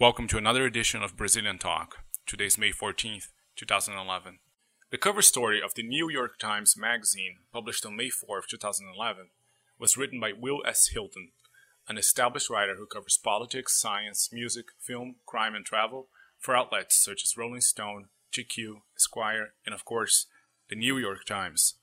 Welcome to another edition of Brazilian Talk. Today is May 14th, 2011. The cover story of the New York Times Magazine, published on May 4th, 2011, was written by Wil S. Hylton, an established writer who covers politics, science, music, film, crime, and travel for outlets such as Rolling Stone, GQ, Esquire, and of course, the New York Times.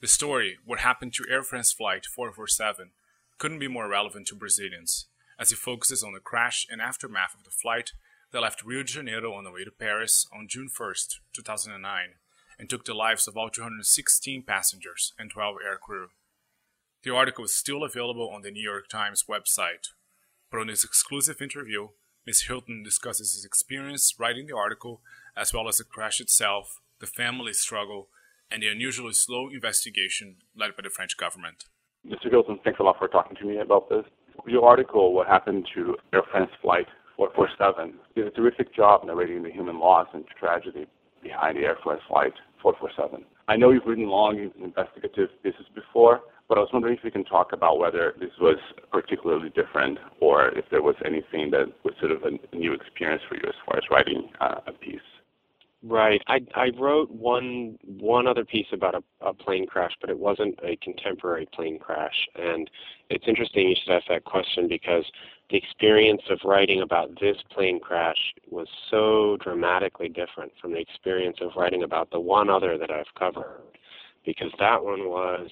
The story, What Happened to Air France Flight 447, couldn't be more relevant to Brazilians, as he focuses on the crash and aftermath of the flight that left Rio de Janeiro on the way to Paris on June 1st, 2009, and took the lives of all 216 passengers and 12 aircrew. The article is still available on the New York Times website, but on this exclusive interview, Ms. Hylton discusses his experience writing the article, as well as the crash itself, the family struggle, and the unusually slow investigation led by the French government. Mr. Hylton, thanks a lot for talking to me about this. Your article, What Happened to Air France Flight 447, did a terrific job narrating the human loss and tragedy behind the Air France Flight 447. I know you've written long investigative pieces before, but I was wondering if you can talk about whether this was particularly different or if there was anything that was sort of a new experience for you as far as writing uh, a piece. Right. I I wrote one one other piece about a, a plane crash, but it wasn't a contemporary plane crash. And it's interesting you should ask that question because the experience of writing about this plane crash was so dramatically different from the experience of writing about the one other that I've covered. Because that one was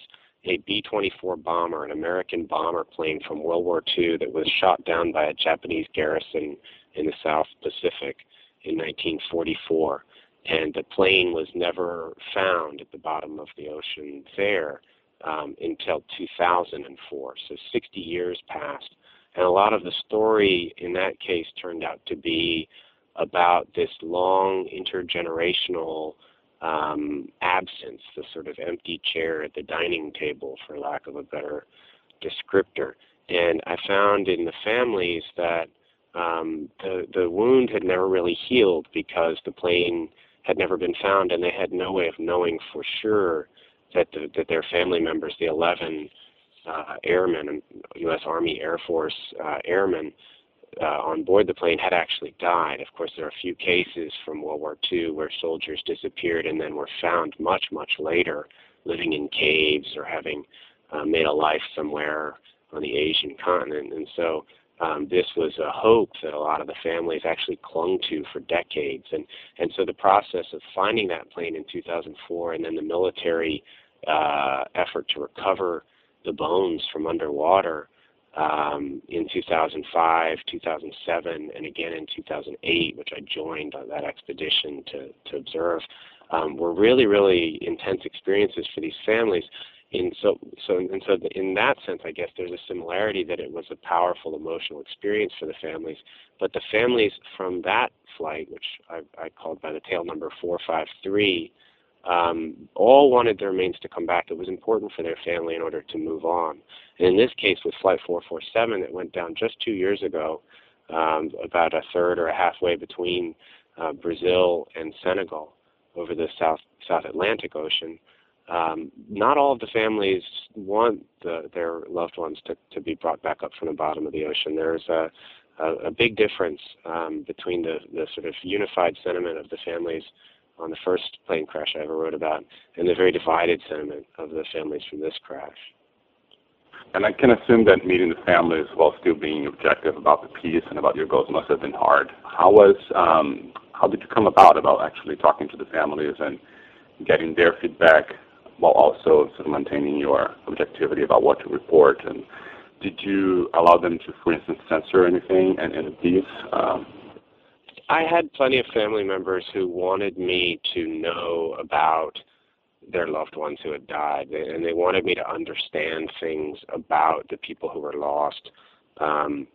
a B-24 bomber, an American bomber plane from World War II that was shot down by a Japanese garrison in the South Pacific in 1944 and the plane was never found at the bottom of the ocean there um, until 2004. So 60 years passed, and a lot of the story in that case turned out to be about this long intergenerational um, absence, the sort of empty chair at the dining table, for lack of a better descriptor. And I found in the families that um, the the wound had never really healed because the plane had never been found, and they had no way of knowing for sure that the, that their family members, the 11 uh, airmen, U.S. Army Air Force uh, airmen uh, on board the plane, had actually died. Of course, there are a few cases from World War II where soldiers disappeared and then were found much, much later, living in caves or having uh, made a life somewhere on the Asian continent. And so um, this was a hope that a lot of the families actually clung to for decades. And, and so the process of finding that plane in 2004 and then the military uh, effort to recover the bones from underwater um, in 2005, 2007, and again in 2008, which I joined on that expedition to, to observe, um, were really, really intense experiences for these families in so so and so in that sense, I guess there's a similarity that it was a powerful emotional experience for the families. But the families from that flight, which I, I called by the tail number 453, um, all wanted their remains to come back. It was important for their family in order to move on. And in this case, with Flight 447, that went down just two years ago, um, about a third or a halfway between uh, Brazil and Senegal over the South South Atlantic Ocean um, not all of the families want the, their loved ones to, to be brought back up from the bottom of the ocean. There's a, a, a big difference um, between the, the sort of unified sentiment of the families on the first plane crash I ever wrote about and the very divided sentiment of the families from this crash. And I can assume that meeting the families while still being objective about the piece and about your goals must have been hard. How was um, how did you come about about actually talking to the families and getting their feedback while also sort of maintaining your objectivity about what to report? And did you allow them to, for instance, censor anything and, in the piece? Um, I had plenty of family members who wanted me to know about their loved ones who had died, and they wanted me to understand things about the people who were lost um,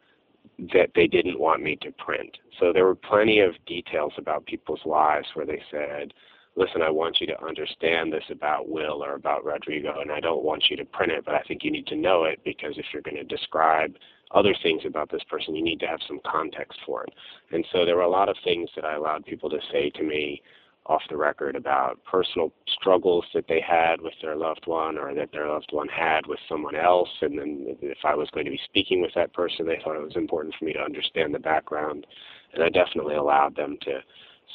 that they didn't want me to print. So there were plenty of details about people's lives where they said, listen, I want you to understand this about Will or about Rodrigo, and I don't want you to print it, but I think you need to know it because if you're going to describe other things about this person, you need to have some context for it. And so there were a lot of things that I allowed people to say to me off the record about personal struggles that they had with their loved one or that their loved one had with someone else. And then if I was going to be speaking with that person, they thought it was important for me to understand the background. And I definitely allowed them to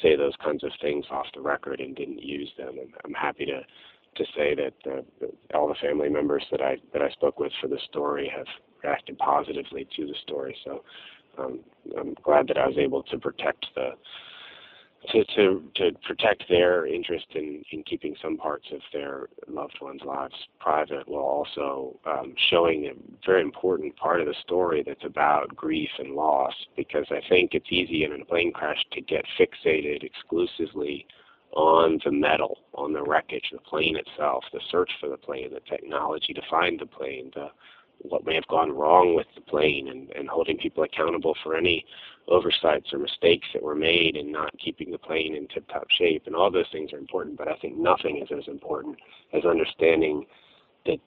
say those kinds of things off the record and didn't use them. And I'm happy to to say that uh, all the family members that I that I spoke with for the story have reacted positively to the story. So um, I'm glad that I was able to protect the to, to, to protect their interest in, in keeping some parts of their loved ones' lives private while also um, showing a very important part of the story that's about grief and loss because I think it's easy in a plane crash to get fixated exclusively on the metal, on the wreckage, the plane itself, the search for the plane, the technology to find the plane, the what may have gone wrong with the plane and, and holding people accountable for any oversights or mistakes that were made in not keeping the plane in tip top shape. And all those things are important, but I think nothing is as important as understanding that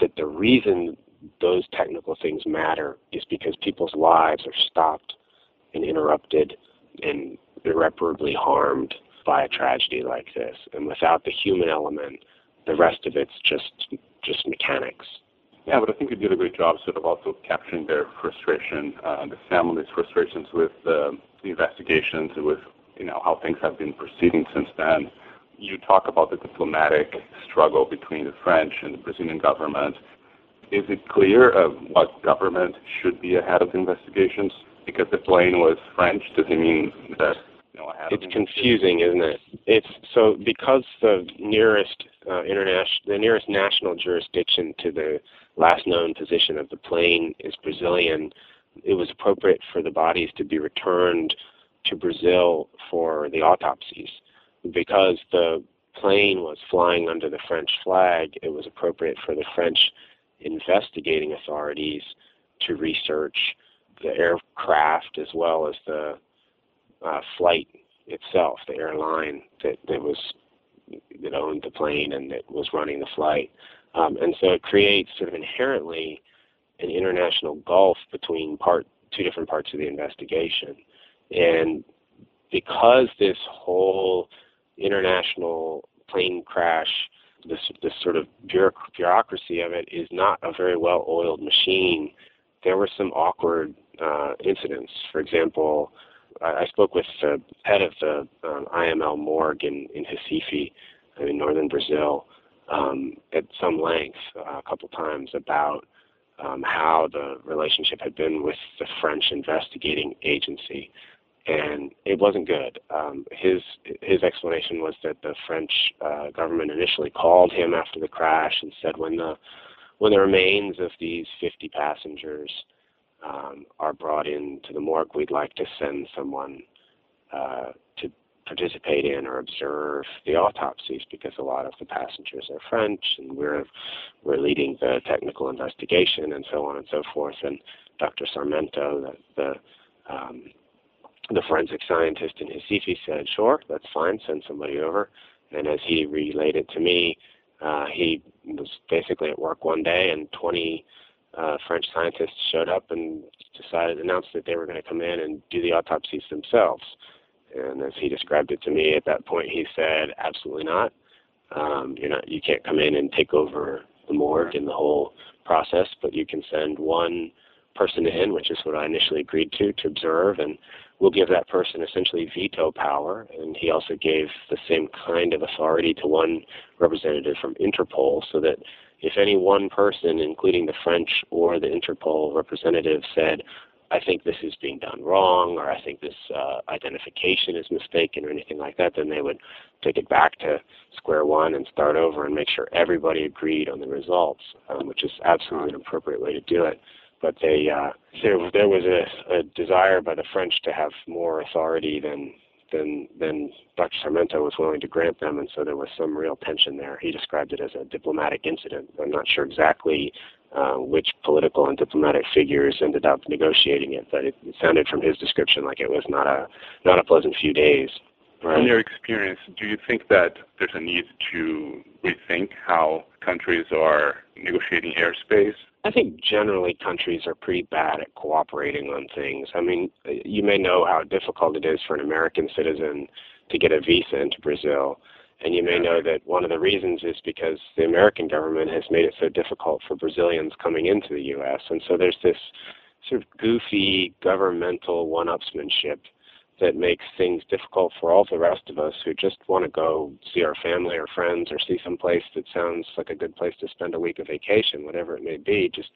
that the reason those technical things matter is because people's lives are stopped and interrupted and irreparably harmed by a tragedy like this. And without the human element, the rest of it's just just mechanics. Yeah, but I think you did a great job sort of also capturing their frustration, uh, the family's frustrations with uh, the investigations, with you know how things have been proceeding since then. You talk about the diplomatic struggle between the French and the Brazilian government. Is it clear uh, what government should be ahead of the investigations? Because the plane was French, does it mean that you it's confusing, isn't it? It's so because the nearest uh, international, the nearest national jurisdiction to the last known position of the plane is Brazilian, it was appropriate for the bodies to be returned to Brazil for the autopsies. Because the plane was flying under the French flag, it was appropriate for the French investigating authorities to research the aircraft as well as the uh, flight itself, the airline that, that was that owned the plane and that was running the flight. Um, and so it creates sort of inherently an international gulf between part two different parts of the investigation. And because this whole international plane crash, this this sort of bureaucracy of it is not a very well oiled machine, there were some awkward uh, incidents. For example, I, I spoke with the head of the um, IML morgue in, in Recife, in northern Brazil, um, at some length uh, a couple times about um, how the relationship had been with the French investigating agency, and it wasn't good. Um, his his explanation was that the French uh, government initially called him after the crash and said when the when the remains of these 50 passengers um, are brought into the morgue, we'd like to send someone uh, to participate in or observe the autopsies because a lot of the passengers are French and we're we're leading the technical investigation and so on and so forth. And Dr. Sarmento, the the, um, the forensic scientist in Recife, said, "Sure, that's fine. Send somebody over." And as he relayed it to me, uh, he was basically at work one day and 20 uh, French scientists showed up and decided announced that they were going to come in and do the autopsies themselves. And as he described it to me at that point, he said, "Absolutely not. Um, you're not. You can't come in and take over the morgue and the whole process, but you can send one person in, which is what I initially agreed to, to observe, and we'll give that person essentially veto power. And he also gave the same kind of authority to one representative from Interpol, so that if any one person, including the French or the Interpol representative, said, I think this is being done wrong, or I think this uh, identification is mistaken, or anything like that, then they would take it back to square one and start over and make sure everybody agreed on the results, um, which is absolutely an appropriate way to do it. But they, uh, there, there was a, a desire by the French to have more authority than than than Dr. Sarmento was willing to grant them, and so there was some real tension there. He described it as a diplomatic incident. I'm not sure exactly uh, which political and diplomatic figures ended up negotiating it, but it, it sounded from his description like it was not a not a pleasant few days. Right. In your experience, do you think that there's a need to rethink how countries are negotiating airspace I think generally countries are pretty bad at cooperating on things. I mean, you may know how difficult it is for an American citizen to get a visa into Brazil. And you may know that one of the reasons is because the American government has made it so difficult for Brazilians coming into the U.S. And so there's this sort of goofy governmental one-upsmanship that makes things difficult for all the rest of us who just want to go see our family or friends or see some place that sounds like a good place to spend a week of vacation, whatever it may be. Just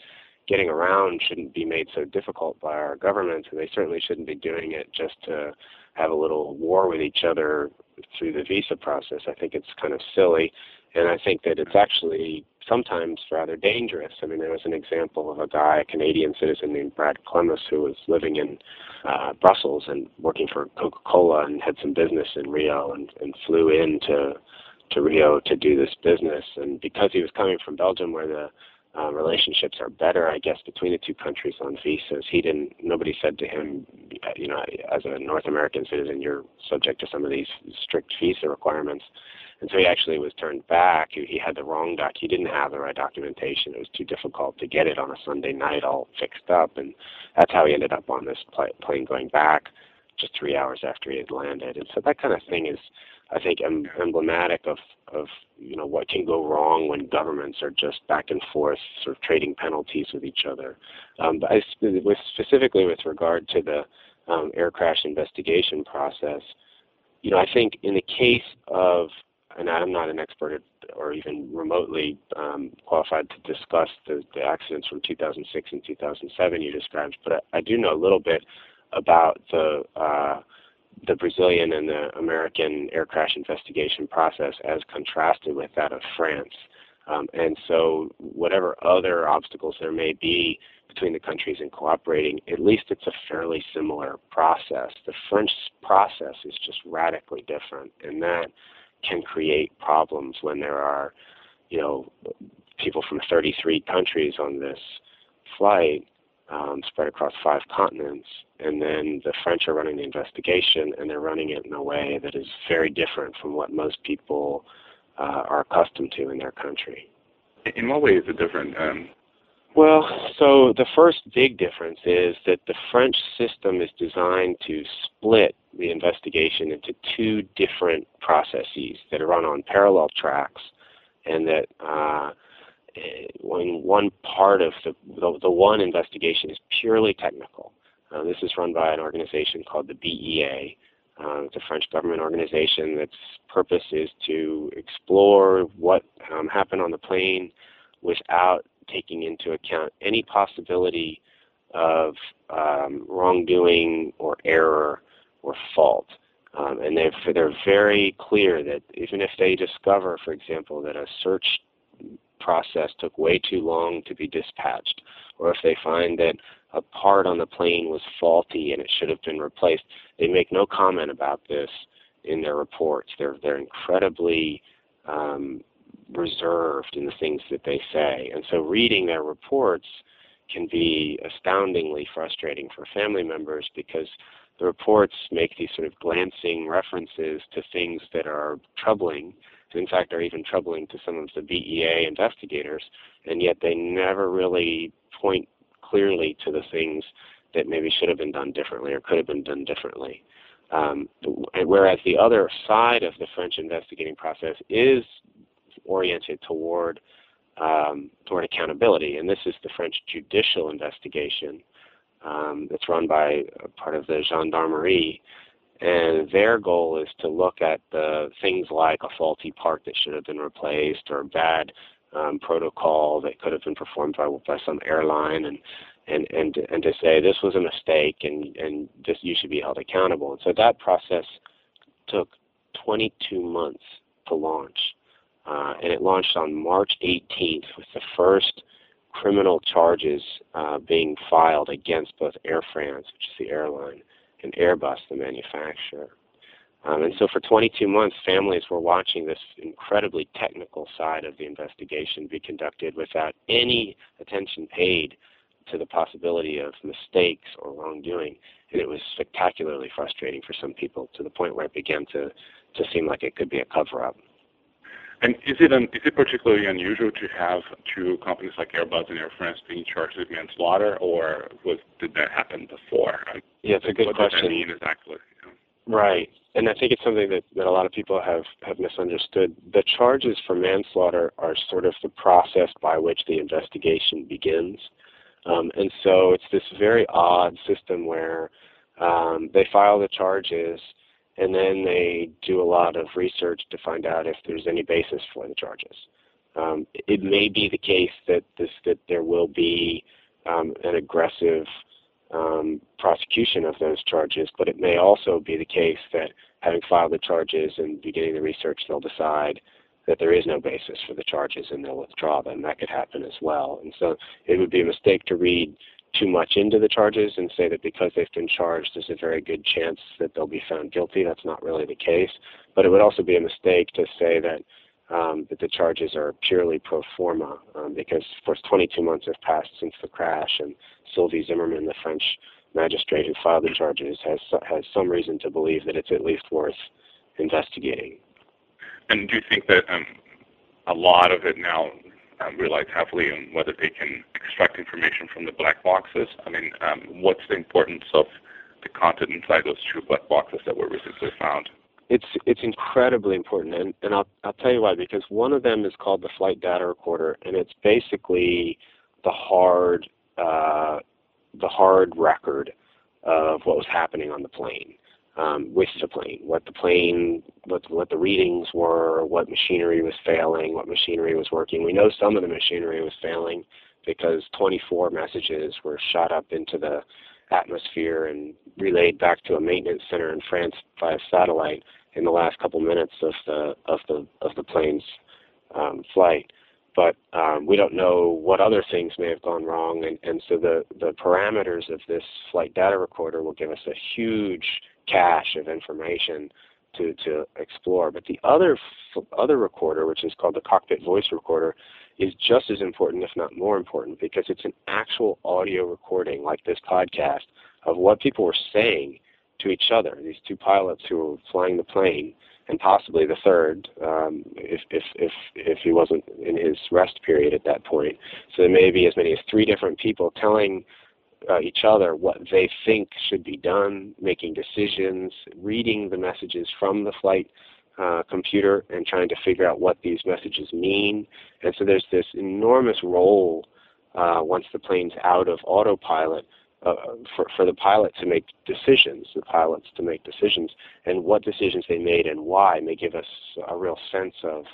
getting around shouldn't be made so difficult by our government, and they certainly shouldn't be doing it just to have a little war with each other through the visa process. I think it's kind of silly, and I think that it's actually sometimes rather dangerous. I mean, there was an example of a guy, a Canadian citizen named Brad Clemes, who was living in uh, Brussels and working for Coca-Cola and had some business in Rio and, and flew in to, to Rio to do this business. And because he was coming from Belgium, where the uh, relationships are better, I guess, between the two countries on visas. He didn't. Nobody said to him, you know, as a North American citizen, you're subject to some of these strict visa requirements. And so he actually was turned back. He he had the wrong doc. He didn't have the right documentation. It was too difficult to get it on a Sunday night all fixed up, and that's how he ended up on this plane going back just three hours after he had landed. And so that kind of thing is, I think, em- emblematic of of you know what can go wrong when governments are just back and forth, sort of trading penalties with each other. Um, but I, with specifically with regard to the um, air crash investigation process, you know, I think in the case of and I'm not an expert or even remotely um, qualified to discuss the, the, accidents from 2006 and 2007 you described, but I, I do know a little bit about the uh, the Brazilian and the American air crash investigation process as contrasted with that of France. Um, and so, whatever other obstacles there may be between the countries in cooperating, at least it's a fairly similar process. The French process is just radically different, and that can create problems when there are, you know, people from 33 countries on this flight um, spread across five continents. And then the French are running the investigation, and they're running it in a way that is very different from what most people uh, are accustomed to in their country. In what way is it different? Um, well, so the first big difference is that the French system is designed to split the investigation into two different processes that are run on parallel tracks, and that uh, when one part of the, the, the one investigation is purely technical. Uh, this is run by an organization called the BEA. Uh, it's a French government organization that's purpose is to explore what um, happened on the plane without taking into account any possibility of um, wrongdoing or error or fault. Um, and they're, they're very clear that even if they discover, for example, that a search process took way too long to be dispatched, or if they find that a part on the plane was faulty and it should have been replaced, they make no comment about this in their reports. They're, they're incredibly um, reserved in the things that they say. And so reading their reports can be astoundingly frustrating for family members because the reports make these sort of glancing references to things that are troubling, in fact are even troubling to some of the BEA investigators, and yet they never really point clearly to the things that maybe should have been done differently or could have been done differently. Um, whereas the other side of the French investigating process is oriented toward um, toward accountability, and this is the French judicial investigation um, that's run by part of the gendarmerie. And their goal is to look at the things like a faulty part that should have been replaced or bad um, protocol that could have been performed by, by some airline and, and, and, and to say this was a mistake and, and this, you should be held accountable. And so that process took 22 months to launch. Uh, and it launched on March 18th with the first criminal charges uh, being filed against both Air France, which is the airline, and Airbus, the manufacturer. Um, and so for 22 months, families were watching this incredibly technical side of the investigation be conducted without any attention paid to the possibility of mistakes or wrongdoing. And it was spectacularly frustrating for some people to the point where it began to, to seem like it could be a cover up. And is it an, is it particularly unusual to have two companies like Airbus and Air France being charged with manslaughter, or was did that happen before? Yeah, it's a good what question. What does that mean exactly? Right. and I think it's something that, that a lot of people have, have misunderstood. The charges for manslaughter are sort of the process by which the investigation begins. Um, and so it's this very odd system where um, they file the charges and then they do a lot of research to find out if there's any basis for the charges. Um, it may be the case that this that there will be um, an aggressive um, prosecution of those charges, but it may also be the case that having filed the charges and beginning the research, they'll decide that there is no basis for the charges and they'll withdraw them. That could happen as well. And so it would be a mistake to read too much into the charges and say that because they've been charged, there's a very good chance that they'll be found guilty. That's not really the case. But it would also be a mistake to say that um, that the charges are purely pro forma, um, because of course 22 months have passed since the crash, and Sylvie Zimmermann, the French magistrate who filed the charges, has has some reason to believe that it's at least worth investigating. And do you think that um, a lot of it now um, relies heavily on whether they can extract information from the black boxes? I mean, um, what's the importance of the content inside those two black boxes that were recently found? it's it's incredibly important, and, and I'll I'll tell you why. Because one of them is called the flight data recorder, and it's basically the hard uh, the hard record of what was happening on the plane, um, with the plane, what the plane, what what the readings were, what machinery was failing, what machinery was working. We know some of the machinery was failing because 24 messages were shot up into the atmosphere and relayed back to a maintenance center in France via satellite in the last couple minutes of the of the of the plane's um, flight. But um, we don't know what other things may have gone wrong, and, and so the, the parameters of this flight data recorder will give us a huge cache of information to, to explore. But the other other recorder, which is called the cockpit voice recorder, is just as important, if not more important, because it's an actual audio recording, like this podcast, of what people were saying to each other. These two pilots who were flying the plane, and possibly the third, um, if if if if he wasn't in his rest period at that point. So there may be as many as three different people telling uh, each other what they think should be done, making decisions, reading the messages from the flight uh, computer, and trying to figure out what these messages mean. And so there's this enormous role uh, once the plane's out of autopilot uh, for, for the pilot to make decisions, the pilots to make decisions, and what decisions they made and why may give us a real sense of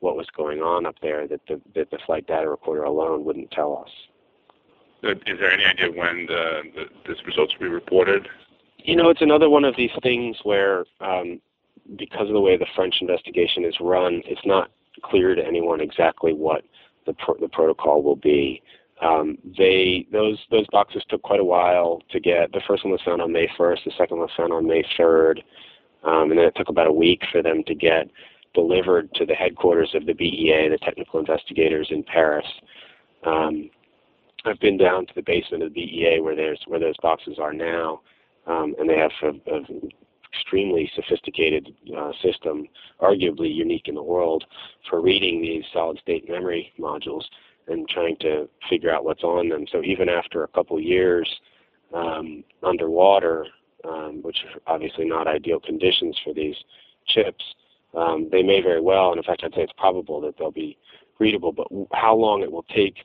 what was going on up there that the, that the flight data recorder alone wouldn't tell us. Is there any idea when the, the, this results will be reported? You know, it's another one of these things where, um, because of the way the French investigation is run, it's not clear to anyone exactly what the, the protocol will be. Um, they those those boxes took quite a while to get. The first one was found on May 1st. The second one was found on May 3rd, um, and then it took about a week for them to get delivered to the headquarters of the BEA, the technical investigators in Paris. Um, I've been down to the basement of the BEA where there's where those boxes are now, um, and they have a, a extremely sophisticated uh, system, arguably unique in the world, for reading these solid-state memory modules and trying to figure out what's on them. So even after a couple years um, underwater, um, which are obviously not ideal conditions for these chips, um, they may very well, and in fact I'd say it's probable that they'll be readable, but how long it will take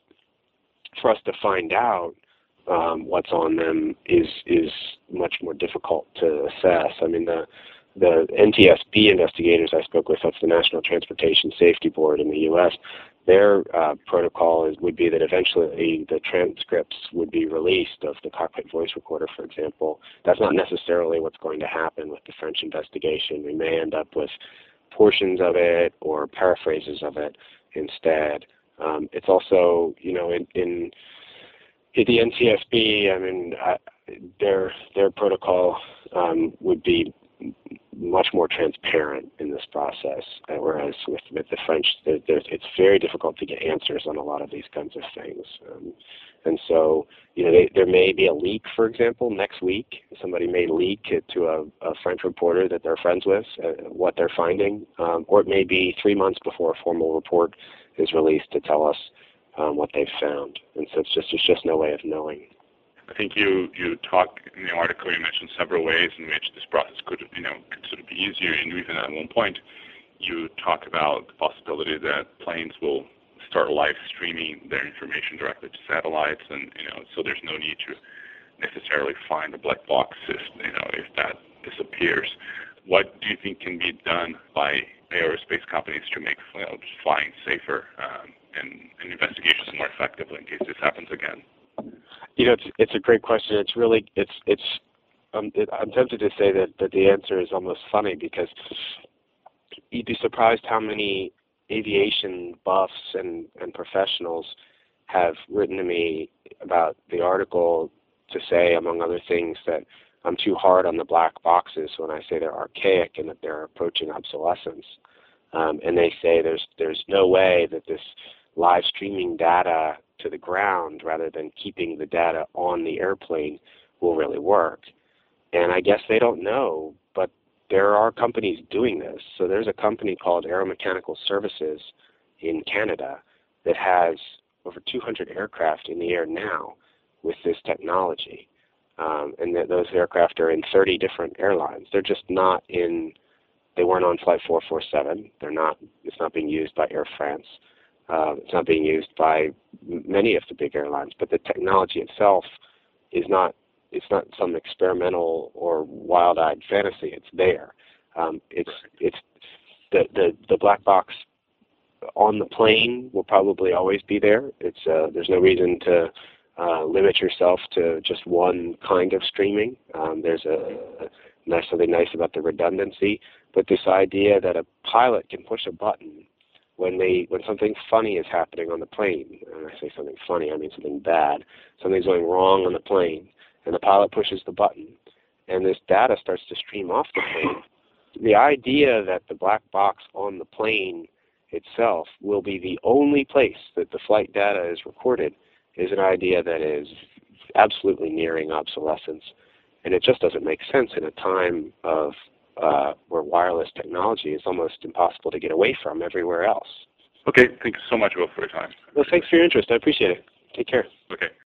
for us to find out um, what's on them is is much more difficult to assess. I mean, the the NTSB investigators I spoke with, that's the National Transportation Safety Board in the U.S., their uh, protocol is, would be that eventually the transcripts would be released of the cockpit voice recorder, for example. That's not necessarily what's going to happen with the French investigation. We may end up with portions of it or paraphrases of it instead. Um, it's also, you know, in, in, in the NTSB, I mean, uh, their their protocol um, would be much more transparent in this process. Whereas with, with the French, there, it's very difficult to get answers on a lot of these kinds of things. Um, and so, you know, they, there may be a leak, for example, next week. Somebody may leak it to a, a French reporter that they're friends with, uh, what they're finding, um, or it may be three months before a formal report is released to tell us um, what they've found. And so it's just there's just no way of knowing. I think you you talk in the article you mentioned several ways in which this process could you know could sort of be easier, and even at one point you talk about the possibility that planes will start live streaming their information directly to satellites, and you know so there's no need to necessarily find a black box if you know if that disappears. What do you think can be done by aerospace companies to make you know, flying safer um, and, and investigations more effectively in case this happens again? You know, it's it's a great question. It's really it's it's um, it, I'm tempted to say that that the answer is almost funny because you'd be surprised how many aviation buffs and and professionals have written to me about the article to say, among other things, that I'm too hard on the black boxes when I say they're archaic and that they're approaching obsolescence. Um, and they say there's there's no way that this live streaming data to the ground rather than keeping the data on the airplane will really work. And I guess they don't know, but there are companies doing this. So there's a company called Aeromechanical Services in Canada that has over 200 aircraft in the air now with this technology. Um, and th- those aircraft are in 30 different airlines. They're just not in. They weren't on Flight 447. They're not. It's not being used by Air France. Uh, it's not being used by many of the big airlines. But the technology itself is not. It's not some experimental or wild-eyed fantasy. It's there. Um, it's it's the, the the black box on the plane will probably always be there. It's uh, there's no reason to uh, limit yourself to just one kind of streaming. Um, there's a, a nice something nice about the redundancy, but this idea that a pilot can push a button when they when something funny is happening on the plane. And I say something funny, I mean something bad. Something's going wrong on the plane, and the pilot pushes the button, and this data starts to stream off the plane. The idea that the black box on the plane itself will be the only place that the flight data is recorded is an idea that is absolutely nearing obsolescence, and it just doesn't make sense in a time of uh, where wireless technology is almost impossible to get away from everywhere else. Okay, thanks so much, Wil, for your time. Well, thanks for your interest. I appreciate it. Take care. Okay.